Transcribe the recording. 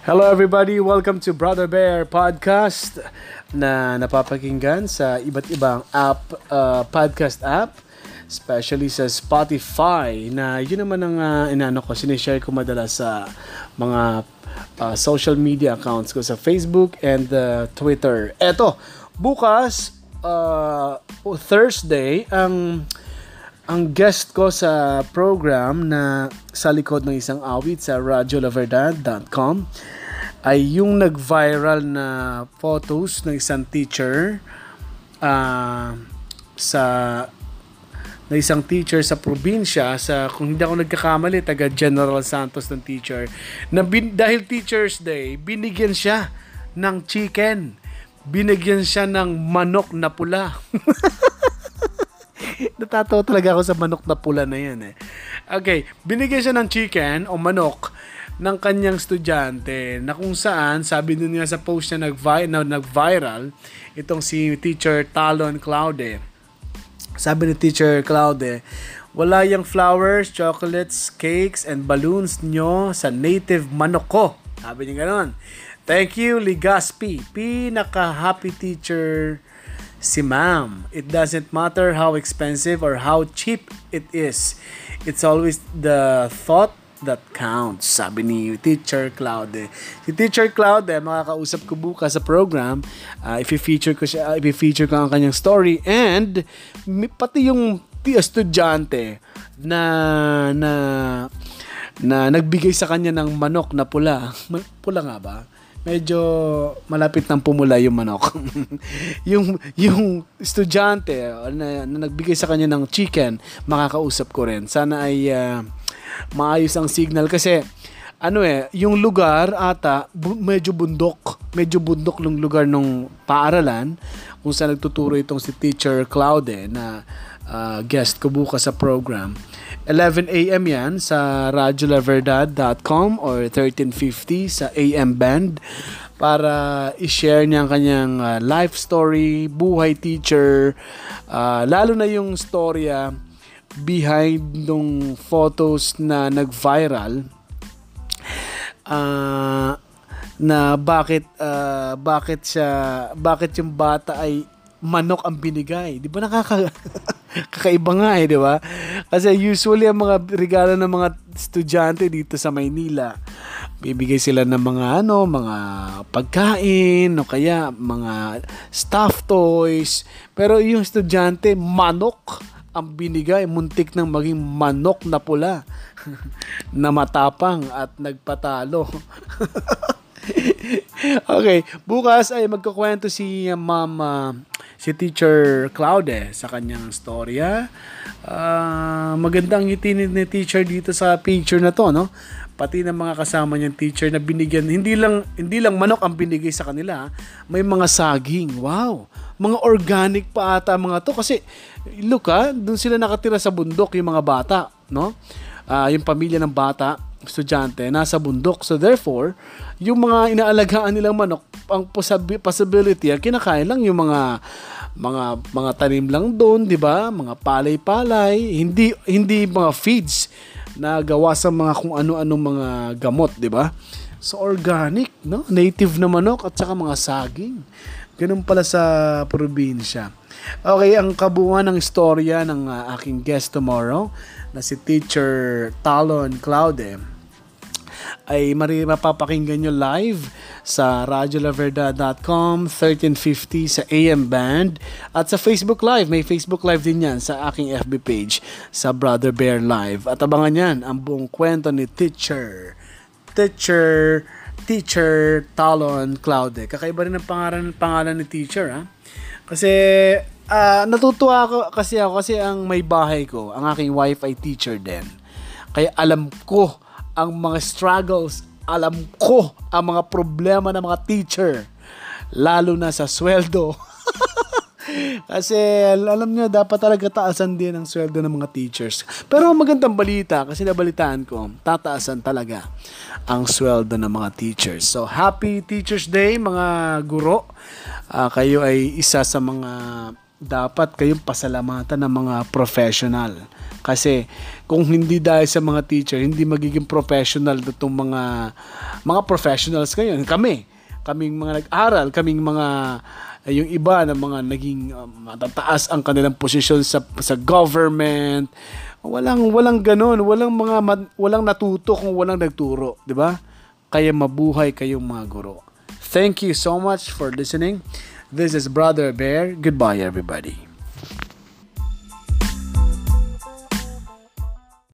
Hello everybody, welcome to Brother Bear Podcast na napapakinggan sa iba't ibang app, uh, podcast app, especially sa Spotify na yun naman ang uh, inano ko, sinishare ko madalas sa mga uh, social media accounts ko sa Facebook and uh, Twitter. Eto, bukas, uh, Thursday, ang ang guest ko sa program na sa likod ng isang awit sa radiolaverdad.com ay yung nag-viral na photos ng isang teacher uh, sa na isang teacher sa probinsya sa kung hindi ako nagkakamali taga General Santos ng teacher na bin, dahil Teachers Day binigyan siya ng chicken. Binigyan siya ng manok na pula Natatawa talaga ako sa manok na pula na yan eh. Okay, binigyan siya ng chicken o manok ng kanyang estudyante na kung saan, sabi nun nga sa post na, nag-vi- na nag-viral, itong si teacher Talon Claude. Sabi ni teacher Claude, wala yung flowers, chocolates, cakes, and balloons nyo sa native manok ko. Sabi niya ganon. Thank you, Ligaspi. Pinaka-happy teacher si ma'am. It doesn't matter how expensive or how cheap it is. It's always the thought that counts, sabi ni Teacher Claude. Si Teacher Claude, makakausap ko bukas sa program. Uh, i-feature ko siya, uh, i-feature ko ang kanyang story and pati yung estudyante na na na nagbigay sa kanya ng manok na pula. Pula nga ba? Medyo malapit nang pumula yung manok. yung yung estudyante na, na nagbigay sa kanya ng chicken, makakausap ko rin. Sana ay uh, maayos ang signal kasi ano eh, yung lugar ata bu- medyo bundok, medyo bundok ng lugar ng paaralan kung saan nagtuturo itong si Teacher Claude na uh, guest ko bukas sa program. 11 a.m. yan sa radiolaverdad.com or 1350 sa AM band para i-share niya ang kanyang uh, life story, buhay teacher, uh, lalo na yung storya behind nung photos na nag-viral uh, na bakit uh, bakit siya bakit yung bata ay manok ang binigay. 'Di ba nakaka kakaiba nga eh, 'di ba? Kasi usually ang mga regalo ng mga estudyante dito sa Maynila, bibigay sila ng mga ano, mga pagkain o kaya mga stuffed toys. Pero yung estudyante, manok ang binigay, muntik nang maging manok na pula na matapang at nagpatalo. okay, bukas ay magkukwento si uh, si Teacher Claude sa kanyang storya. Uh, magandang ngiti ni, ni teacher dito sa picture na to, no? Pati ng mga kasama niyang teacher na binigyan, hindi lang hindi lang manok ang binigay sa kanila, may mga saging. Wow. Mga organic pa ata mga to kasi look ha, doon sila nakatira sa bundok yung mga bata, no? Uh, yung pamilya ng bata, estudyante, nasa bundok. So therefore, yung mga inaalagaan nilang manok, ang possibility, ang kinakain lang yung mga mga mga tanim lang doon, 'di ba? Mga palay-palay, hindi hindi mga feeds na gawa sa mga kung ano-ano mga gamot, 'di ba? So organic, no? Native na manok at saka mga saging. Ganun pala sa probinsya. Okay, ang kabuuan ng istorya ng uh, aking guest tomorrow na si Teacher Talon Claude ay mapapakinggan nyo live sa radiolaverda.com 1350 sa AM band at sa Facebook Live. May Facebook Live din yan sa aking FB page sa Brother Bear Live. At abangan yan ang buong kwento ni Teacher. Teacher Teacher Talon Claude. Kakaiba rin ang pangalan, pangalan ni Teacher ha. Kasi uh, natutuwa ako kasi ako kasi ang may bahay ko, ang aking wife ay teacher din. Kaya alam ko ang mga struggles, alam ko ang mga problema ng mga teacher, lalo na sa sweldo. kasi alam niyo dapat talaga taasan din ang sweldo ng mga teachers. Pero magandang balita kasi nabalitaan ko, tataasan talaga ang sweldo ng mga teachers. So happy Teachers Day mga guro. Uh, kayo ay isa sa mga dapat kayong pasalamatan ng mga professional. Kasi kung hindi dahil sa mga teacher, hindi magiging professional itong mga mga professionals ngayon. Kami, kaming mga nag-aral, kaming mga yung iba na mga naging um, matataas ang kanilang posisyon sa sa government. Walang walang ganoon, walang mga walang natuto kung walang nagturo, 'di ba? Kaya mabuhay kayong mga guro. Thank you so much for listening. This is Brother Bear. Goodbye everybody.